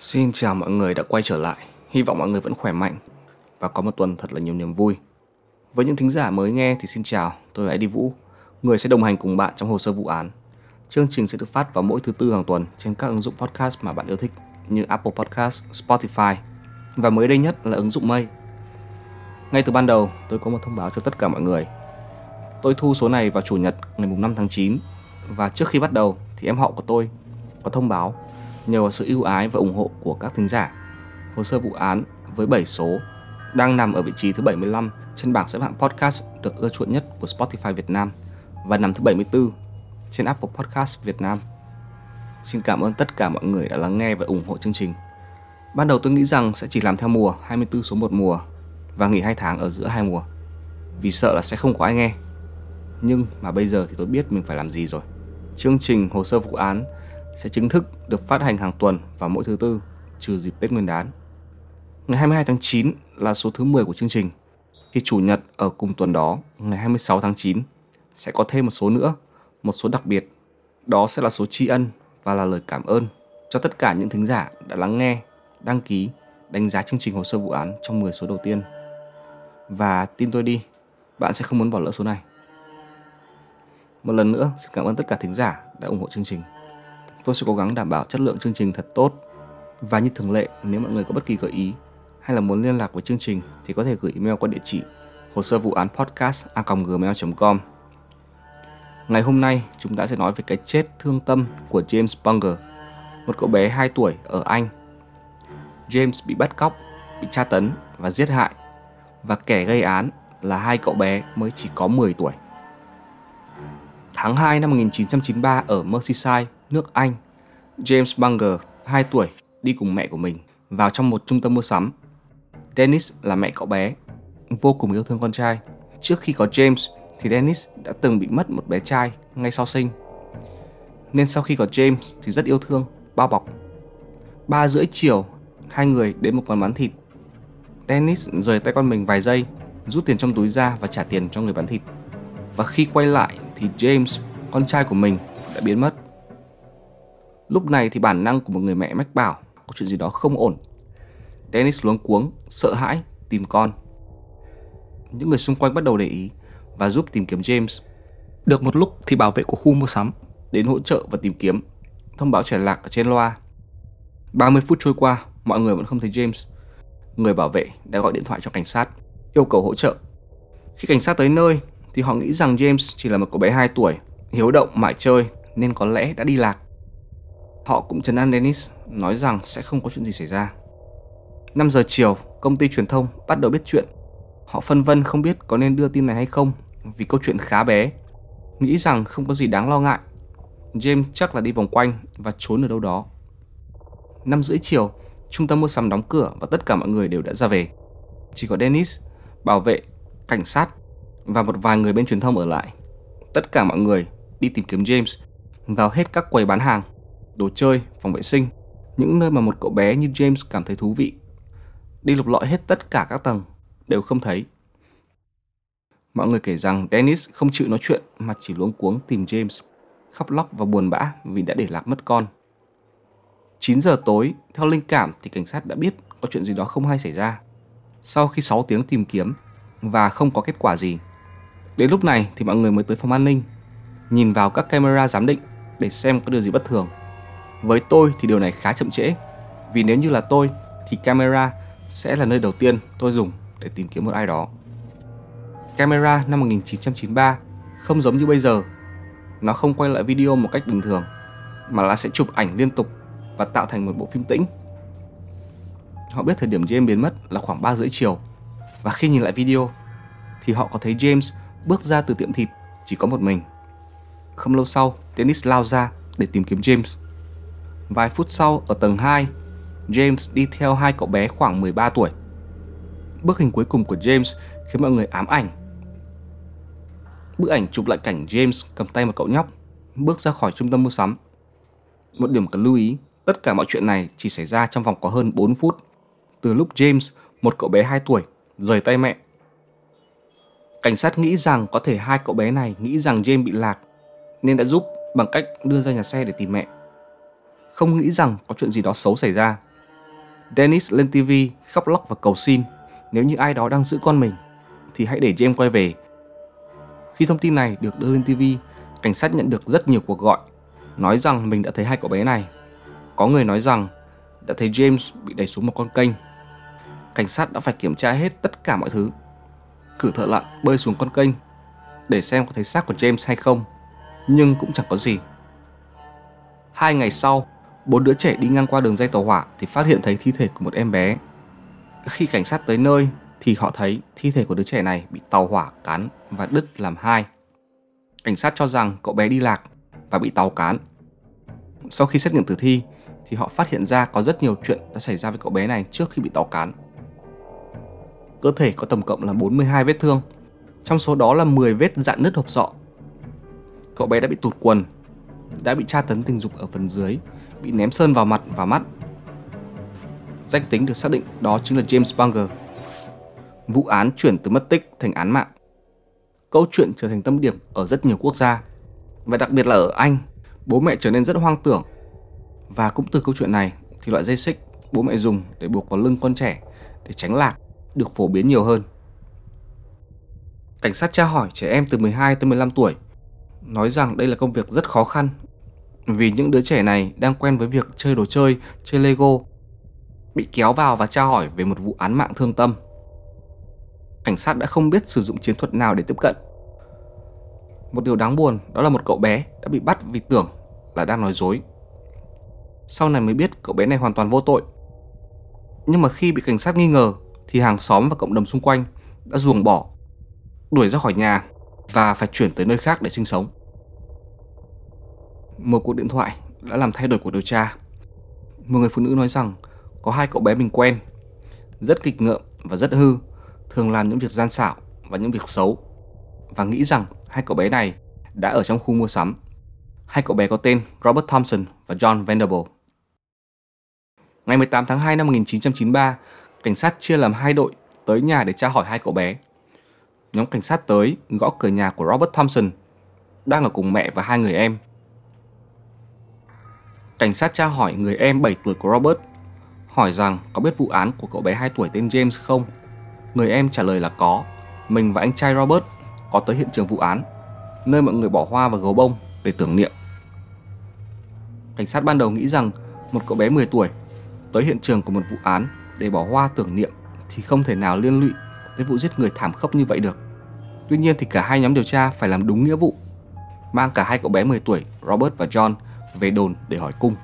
Xin chào mọi người đã quay trở lại. Hy vọng mọi người vẫn khỏe mạnh và có một tuần thật là nhiều niềm vui. Với những thính giả mới nghe thì xin chào, tôi là Eddie Vũ, người sẽ đồng hành cùng bạn trong hồ sơ vụ án. Chương trình sẽ được phát vào mỗi thứ tư hàng tuần trên các ứng dụng podcast mà bạn yêu thích như Apple Podcast, Spotify và mới đây nhất là ứng dụng Mây. Ngay từ ban đầu, tôi có một thông báo cho tất cả mọi người. Tôi thu số này vào chủ nhật ngày 5 tháng 9 và trước khi bắt đầu thì em họ của tôi có thông báo nhờ vào sự ưu ái và ủng hộ của các thính giả. Hồ sơ vụ án với 7 số đang nằm ở vị trí thứ 75 trên bảng xếp hạng podcast được ưa chuộng nhất của Spotify Việt Nam và nằm thứ 74 trên Apple Podcast Việt Nam. Xin cảm ơn tất cả mọi người đã lắng nghe và ủng hộ chương trình. Ban đầu tôi nghĩ rằng sẽ chỉ làm theo mùa 24 số một mùa, và nghỉ 2 tháng ở giữa hai mùa vì sợ là sẽ không có ai nghe. Nhưng mà bây giờ thì tôi biết mình phải làm gì rồi. Chương trình Hồ sơ vụ án sẽ chính thức được phát hành hàng tuần vào mỗi thứ tư, trừ dịp Tết Nguyên đán. Ngày 22 tháng 9 là số thứ 10 của chương trình, thì chủ nhật ở cùng tuần đó, ngày 26 tháng 9, sẽ có thêm một số nữa, một số đặc biệt. Đó sẽ là số tri ân và là lời cảm ơn cho tất cả những thính giả đã lắng nghe, đăng ký, đánh giá chương trình hồ sơ vụ án trong 10 số đầu tiên. Và tin tôi đi, bạn sẽ không muốn bỏ lỡ số này. Một lần nữa, xin cảm ơn tất cả thính giả đã ủng hộ chương trình. Tôi sẽ cố gắng đảm bảo chất lượng chương trình thật tốt. Và như thường lệ, nếu mọi người có bất kỳ gợi ý hay là muốn liên lạc với chương trình thì có thể gửi email qua địa chỉ hồ sơ vụ án podcast gmail.com. Ngày hôm nay, chúng ta sẽ nói về cái chết thương tâm của James Bunger, một cậu bé 2 tuổi ở Anh. James bị bắt cóc, bị tra tấn và giết hại và kẻ gây án là hai cậu bé mới chỉ có 10 tuổi. Tháng 2 năm 1993 ở Merseyside, nước Anh, James Bunger, 2 tuổi, đi cùng mẹ của mình vào trong một trung tâm mua sắm. Dennis là mẹ cậu bé, vô cùng yêu thương con trai. Trước khi có James thì Dennis đã từng bị mất một bé trai ngay sau sinh. Nên sau khi có James thì rất yêu thương, bao bọc. Ba rưỡi chiều, hai người đến một quán bán thịt. Dennis rời tay con mình vài giây, rút tiền trong túi ra và trả tiền cho người bán thịt. Và khi quay lại thì James, con trai của mình, đã biến mất. Lúc này thì bản năng của một người mẹ mách bảo có chuyện gì đó không ổn. Dennis luống cuống, sợ hãi, tìm con. Những người xung quanh bắt đầu để ý và giúp tìm kiếm James. Được một lúc thì bảo vệ của khu mua sắm đến hỗ trợ và tìm kiếm. Thông báo trẻ lạc ở trên loa. 30 phút trôi qua, mọi người vẫn không thấy James. Người bảo vệ đã gọi điện thoại cho cảnh sát, yêu cầu hỗ trợ. Khi cảnh sát tới nơi thì họ nghĩ rằng James chỉ là một cậu bé 2 tuổi, hiếu động mãi chơi nên có lẽ đã đi lạc. Họ cũng trấn an Dennis, nói rằng sẽ không có chuyện gì xảy ra. 5 giờ chiều, công ty truyền thông bắt đầu biết chuyện. Họ phân vân không biết có nên đưa tin này hay không vì câu chuyện khá bé. Nghĩ rằng không có gì đáng lo ngại. James chắc là đi vòng quanh và trốn ở đâu đó. 5 rưỡi chiều, trung tâm mua sắm đóng cửa và tất cả mọi người đều đã ra về. Chỉ có Dennis, bảo vệ, cảnh sát và một vài người bên truyền thông ở lại. Tất cả mọi người đi tìm kiếm James vào hết các quầy bán hàng đồ chơi, phòng vệ sinh, những nơi mà một cậu bé như James cảm thấy thú vị. Đi lục lọi hết tất cả các tầng, đều không thấy. Mọi người kể rằng Dennis không chịu nói chuyện mà chỉ luống cuống tìm James, khóc lóc và buồn bã vì đã để lạc mất con. 9 giờ tối, theo linh cảm thì cảnh sát đã biết có chuyện gì đó không hay xảy ra. Sau khi 6 tiếng tìm kiếm và không có kết quả gì. Đến lúc này thì mọi người mới tới phòng an ninh, nhìn vào các camera giám định để xem có điều gì bất thường. Với tôi thì điều này khá chậm trễ, vì nếu như là tôi thì camera sẽ là nơi đầu tiên tôi dùng để tìm kiếm một ai đó. Camera năm 1993 không giống như bây giờ. Nó không quay lại video một cách bình thường, mà là sẽ chụp ảnh liên tục và tạo thành một bộ phim tĩnh. Họ biết thời điểm James biến mất là khoảng 3 rưỡi chiều và khi nhìn lại video thì họ có thấy James bước ra từ tiệm thịt chỉ có một mình. Không lâu sau, Dennis lao ra để tìm kiếm James. Vài phút sau, ở tầng 2, James đi theo hai cậu bé khoảng 13 tuổi. Bức hình cuối cùng của James khiến mọi người ám ảnh. Bức ảnh chụp lại cảnh James cầm tay một cậu nhóc, bước ra khỏi trung tâm mua sắm. Một điểm cần lưu ý, tất cả mọi chuyện này chỉ xảy ra trong vòng có hơn 4 phút. Từ lúc James, một cậu bé 2 tuổi, rời tay mẹ. Cảnh sát nghĩ rằng có thể hai cậu bé này nghĩ rằng James bị lạc, nên đã giúp bằng cách đưa ra nhà xe để tìm mẹ không nghĩ rằng có chuyện gì đó xấu xảy ra. Dennis lên TV khóc lóc và cầu xin nếu như ai đó đang giữ con mình thì hãy để James quay về. Khi thông tin này được đưa lên TV, cảnh sát nhận được rất nhiều cuộc gọi nói rằng mình đã thấy hai cậu bé này. Có người nói rằng đã thấy James bị đẩy xuống một con kênh. Cảnh sát đã phải kiểm tra hết tất cả mọi thứ. Cử thợ lặn bơi xuống con kênh để xem có thấy xác của James hay không, nhưng cũng chẳng có gì. Hai ngày sau, bốn đứa trẻ đi ngang qua đường dây tàu hỏa thì phát hiện thấy thi thể của một em bé. Khi cảnh sát tới nơi thì họ thấy thi thể của đứa trẻ này bị tàu hỏa cán và đứt làm hai. Cảnh sát cho rằng cậu bé đi lạc và bị tàu cán. Sau khi xét nghiệm tử thi thì họ phát hiện ra có rất nhiều chuyện đã xảy ra với cậu bé này trước khi bị tàu cán. Cơ thể có tổng cộng là 42 vết thương, trong số đó là 10 vết dạn nứt hộp sọ. Cậu bé đã bị tụt quần, đã bị tra tấn tình dục ở phần dưới, bị ném sơn vào mặt và mắt. Danh tính được xác định đó chính là James Bunger. Vụ án chuyển từ mất tích thành án mạng. Câu chuyện trở thành tâm điểm ở rất nhiều quốc gia, và đặc biệt là ở Anh, bố mẹ trở nên rất hoang tưởng. Và cũng từ câu chuyện này thì loại dây xích bố mẹ dùng để buộc vào lưng con trẻ để tránh lạc được phổ biến nhiều hơn. Cảnh sát tra hỏi trẻ em từ 12 tới 15 tuổi, nói rằng đây là công việc rất khó khăn vì những đứa trẻ này đang quen với việc chơi đồ chơi, chơi Lego, bị kéo vào và tra hỏi về một vụ án mạng thương tâm. Cảnh sát đã không biết sử dụng chiến thuật nào để tiếp cận. Một điều đáng buồn đó là một cậu bé đã bị bắt vì tưởng là đang nói dối. Sau này mới biết cậu bé này hoàn toàn vô tội. Nhưng mà khi bị cảnh sát nghi ngờ thì hàng xóm và cộng đồng xung quanh đã ruồng bỏ, đuổi ra khỏi nhà và phải chuyển tới nơi khác để sinh sống. Một cuộc điện thoại đã làm thay đổi cuộc điều tra. Một người phụ nữ nói rằng có hai cậu bé mình quen, rất kịch ngợm và rất hư, thường làm những việc gian xảo và những việc xấu và nghĩ rằng hai cậu bé này đã ở trong khu mua sắm. Hai cậu bé có tên Robert Thompson và John Vanderbilt. Ngày 18 tháng 2 năm 1993, cảnh sát chia làm hai đội tới nhà để tra hỏi hai cậu bé. Nhóm cảnh sát tới gõ cửa nhà của Robert Thompson, đang ở cùng mẹ và hai người em. Cảnh sát tra hỏi người em 7 tuổi của Robert, hỏi rằng có biết vụ án của cậu bé 2 tuổi tên James không? Người em trả lời là có. Mình và anh trai Robert có tới hiện trường vụ án, nơi mọi người bỏ hoa và gấu bông để tưởng niệm. Cảnh sát ban đầu nghĩ rằng một cậu bé 10 tuổi tới hiện trường của một vụ án để bỏ hoa tưởng niệm thì không thể nào liên lụy tới vụ giết người thảm khốc như vậy được. Tuy nhiên thì cả hai nhóm điều tra phải làm đúng nghĩa vụ, mang cả hai cậu bé 10 tuổi Robert và John về đồn để hỏi cung.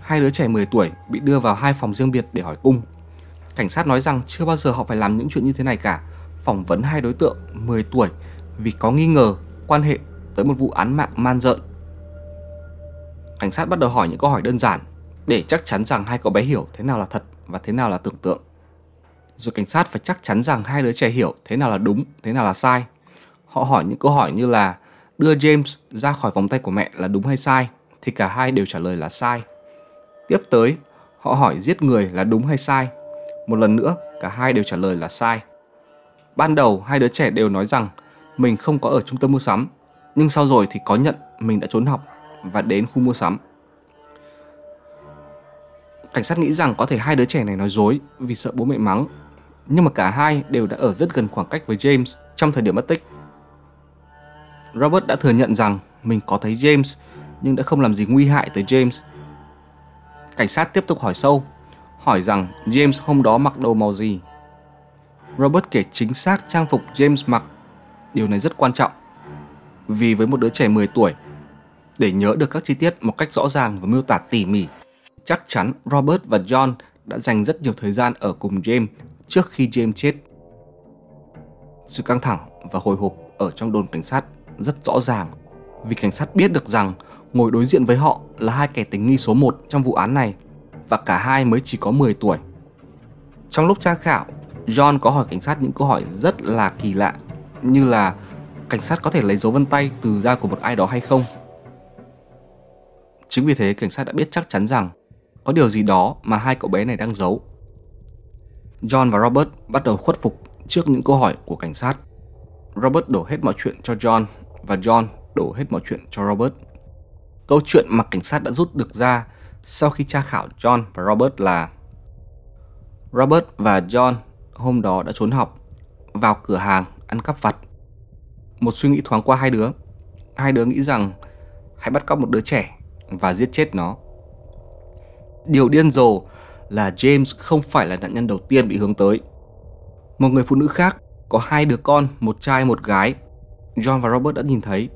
Hai đứa trẻ 10 tuổi bị đưa vào hai phòng riêng biệt để hỏi cung. Cảnh sát nói rằng chưa bao giờ họ phải làm những chuyện như thế này cả, phỏng vấn hai đối tượng 10 tuổi vì có nghi ngờ quan hệ tới một vụ án mạng man dợn. Cảnh sát bắt đầu hỏi những câu hỏi đơn giản để chắc chắn rằng hai cậu bé hiểu thế nào là thật và thế nào là tưởng tượng. Rồi cảnh sát phải chắc chắn rằng hai đứa trẻ hiểu thế nào là đúng, thế nào là sai. Họ hỏi những câu hỏi như là đưa James ra khỏi vòng tay của mẹ là đúng hay sai thì cả hai đều trả lời là sai. Tiếp tới, họ hỏi giết người là đúng hay sai. Một lần nữa, cả hai đều trả lời là sai. Ban đầu hai đứa trẻ đều nói rằng mình không có ở trung tâm mua sắm, nhưng sau rồi thì có nhận mình đã trốn học và đến khu mua sắm. Cảnh sát nghĩ rằng có thể hai đứa trẻ này nói dối vì sợ bố mẹ mắng, nhưng mà cả hai đều đã ở rất gần khoảng cách với James trong thời điểm mất tích. Robert đã thừa nhận rằng mình có thấy James nhưng đã không làm gì nguy hại tới James. Cảnh sát tiếp tục hỏi sâu, hỏi rằng James hôm đó mặc đồ màu gì. Robert kể chính xác trang phục James mặc. Điều này rất quan trọng. Vì với một đứa trẻ 10 tuổi, để nhớ được các chi tiết một cách rõ ràng và miêu tả tỉ mỉ, chắc chắn Robert và John đã dành rất nhiều thời gian ở cùng James trước khi James chết. Sự căng thẳng và hồi hộp ở trong đồn cảnh sát rất rõ ràng vì cảnh sát biết được rằng ngồi đối diện với họ là hai kẻ tình nghi số 1 trong vụ án này và cả hai mới chỉ có 10 tuổi. Trong lúc tra khảo, John có hỏi cảnh sát những câu hỏi rất là kỳ lạ như là cảnh sát có thể lấy dấu vân tay từ da của một ai đó hay không. Chính vì thế cảnh sát đã biết chắc chắn rằng có điều gì đó mà hai cậu bé này đang giấu. John và Robert bắt đầu khuất phục trước những câu hỏi của cảnh sát. Robert đổ hết mọi chuyện cho John và John đổ hết mọi chuyện cho Robert. Câu chuyện mà cảnh sát đã rút được ra sau khi tra khảo John và Robert là Robert và John hôm đó đã trốn học vào cửa hàng ăn cắp vặt. Một suy nghĩ thoáng qua hai đứa. Hai đứa nghĩ rằng hãy bắt cóc một đứa trẻ và giết chết nó. Điều điên rồ là James không phải là nạn nhân đầu tiên bị hướng tới. Một người phụ nữ khác có hai đứa con, một trai một gái. John và Robert đã nhìn thấy,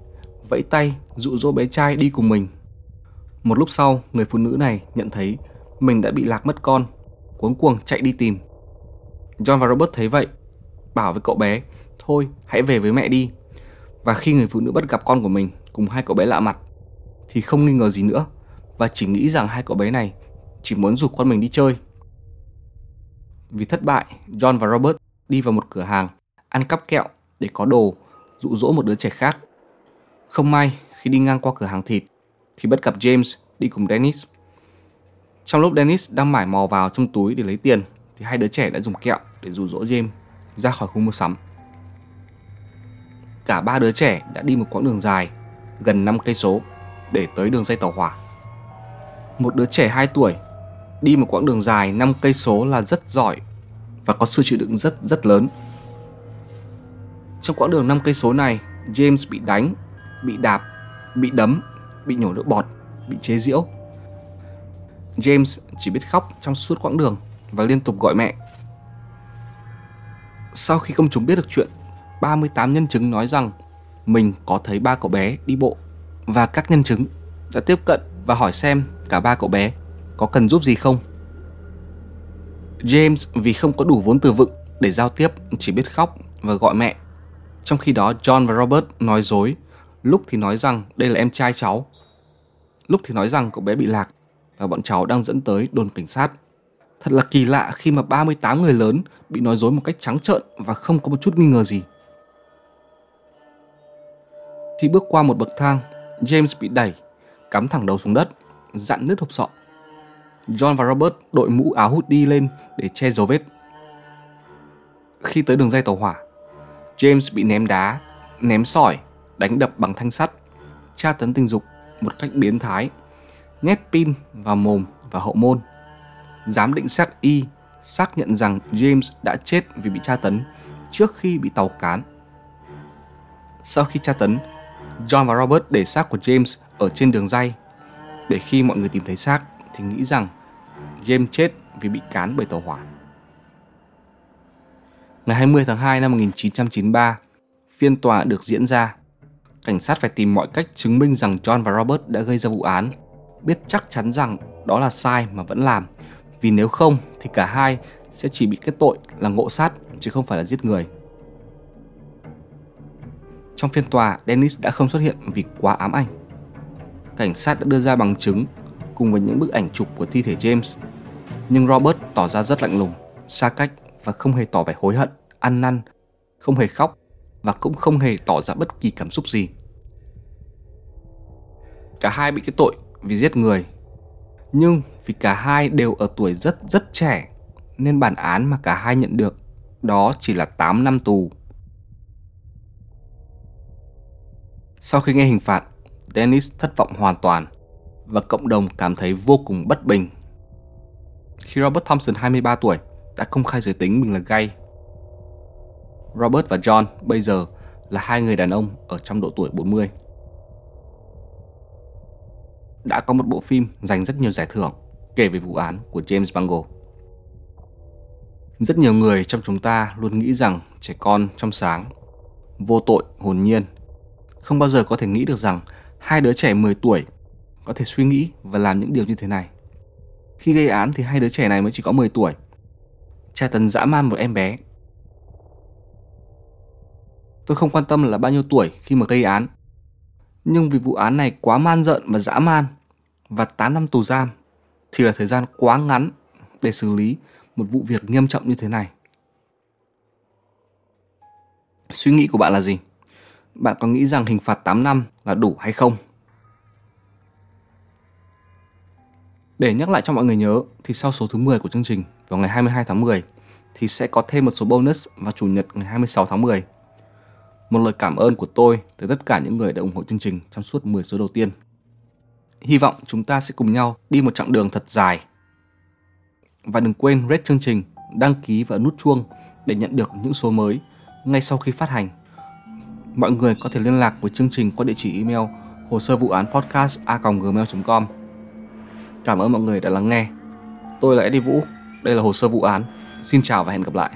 vẫy tay dụ dỗ bé trai đi cùng mình. Một lúc sau, người phụ nữ này nhận thấy mình đã bị lạc mất con, cuống cuồng chạy đi tìm. John và Robert thấy vậy, bảo với cậu bé, thôi hãy về với mẹ đi. Và khi người phụ nữ bắt gặp con của mình cùng hai cậu bé lạ mặt, thì không nghi ngờ gì nữa và chỉ nghĩ rằng hai cậu bé này chỉ muốn rủ con mình đi chơi. Vì thất bại, John và Robert đi vào một cửa hàng ăn cắp kẹo để có đồ dụ dỗ một đứa trẻ khác. Không may, khi đi ngang qua cửa hàng thịt thì bắt gặp James đi cùng Dennis. Trong lúc Dennis đang mải mò vào trong túi để lấy tiền thì hai đứa trẻ đã dùng kẹo để dụ dỗ James ra khỏi khu mua sắm. Cả ba đứa trẻ đã đi một quãng đường dài, gần 5 cây số để tới đường dây tàu hỏa. Một đứa trẻ 2 tuổi đi một quãng đường dài 5 cây số là rất giỏi và có sự chịu đựng rất rất lớn. Trong quãng đường 5 cây số này, James bị đánh, bị đạp, bị đấm, bị nhổ nước bọt, bị chế giễu. James chỉ biết khóc trong suốt quãng đường và liên tục gọi mẹ. Sau khi công chúng biết được chuyện, 38 nhân chứng nói rằng mình có thấy ba cậu bé đi bộ và các nhân chứng đã tiếp cận và hỏi xem cả ba cậu bé có cần giúp gì không. James vì không có đủ vốn từ vựng để giao tiếp chỉ biết khóc và gọi mẹ. Trong khi đó John và Robert nói dối, lúc thì nói rằng đây là em trai cháu, lúc thì nói rằng cậu bé bị lạc và bọn cháu đang dẫn tới đồn cảnh sát. Thật là kỳ lạ khi mà 38 người lớn bị nói dối một cách trắng trợn và không có một chút nghi ngờ gì. Khi bước qua một bậc thang, James bị đẩy, cắm thẳng đầu xuống đất, dặn nứt hộp sọ. John và Robert đội mũ áo hút đi lên để che dấu vết. Khi tới đường dây tàu hỏa, James bị ném đá, ném sỏi, đánh đập bằng thanh sắt, tra tấn tình dục một cách biến thái, nhét pin vào mồm và hậu môn. Giám định xác y xác nhận rằng James đã chết vì bị tra tấn trước khi bị tàu cán. Sau khi tra tấn, John và Robert để xác của James ở trên đường dây để khi mọi người tìm thấy xác thì nghĩ rằng James chết vì bị cán bởi tàu hỏa. Ngày 20 tháng 2 năm 1993, phiên tòa được diễn ra. Cảnh sát phải tìm mọi cách chứng minh rằng John và Robert đã gây ra vụ án, biết chắc chắn rằng đó là sai mà vẫn làm, vì nếu không thì cả hai sẽ chỉ bị kết tội là ngộ sát chứ không phải là giết người. Trong phiên tòa, Dennis đã không xuất hiện vì quá ám ảnh. Cảnh sát đã đưa ra bằng chứng cùng với những bức ảnh chụp của thi thể James. Nhưng Robert tỏ ra rất lạnh lùng, xa cách và không hề tỏ vẻ hối hận, ăn năn, không hề khóc và cũng không hề tỏ ra bất kỳ cảm xúc gì. Cả hai bị cái tội vì giết người. Nhưng vì cả hai đều ở tuổi rất rất trẻ nên bản án mà cả hai nhận được đó chỉ là 8 năm tù. Sau khi nghe hình phạt, Dennis thất vọng hoàn toàn và cộng đồng cảm thấy vô cùng bất bình. Khi Robert Thompson 23 tuổi đã công khai giới tính mình là gay. Robert và John bây giờ là hai người đàn ông ở trong độ tuổi 40. Đã có một bộ phim giành rất nhiều giải thưởng kể về vụ án của James Bangle. Rất nhiều người trong chúng ta luôn nghĩ rằng trẻ con trong sáng, vô tội, hồn nhiên, không bao giờ có thể nghĩ được rằng hai đứa trẻ 10 tuổi có thể suy nghĩ và làm những điều như thế này. Khi gây án thì hai đứa trẻ này mới chỉ có 10 tuổi. Tra tấn dã man một em bé. Tôi không quan tâm là bao nhiêu tuổi khi mà gây án. Nhưng vì vụ án này quá man rợn và dã man và 8 năm tù giam, thì là thời gian quá ngắn để xử lý một vụ việc nghiêm trọng như thế này. Suy nghĩ của bạn là gì? Bạn có nghĩ rằng hình phạt 8 năm là đủ hay không? Để nhắc lại cho mọi người nhớ thì sau số thứ 10 của chương trình vào ngày 22 tháng 10 thì sẽ có thêm một số bonus vào chủ nhật ngày 26 tháng 10. Một lời cảm ơn của tôi tới tất cả những người đã ủng hộ chương trình trong suốt 10 số đầu tiên. Hy vọng chúng ta sẽ cùng nhau đi một chặng đường thật dài. Và đừng quên rate chương trình, đăng ký và nút chuông để nhận được những số mới ngay sau khi phát hành. Mọi người có thể liên lạc với chương trình qua địa chỉ email hồ sơ vụ án podcast a gmail.com. Cảm ơn mọi người đã lắng nghe. Tôi là Eddie Vũ, đây là hồ sơ vụ án. Xin chào và hẹn gặp lại.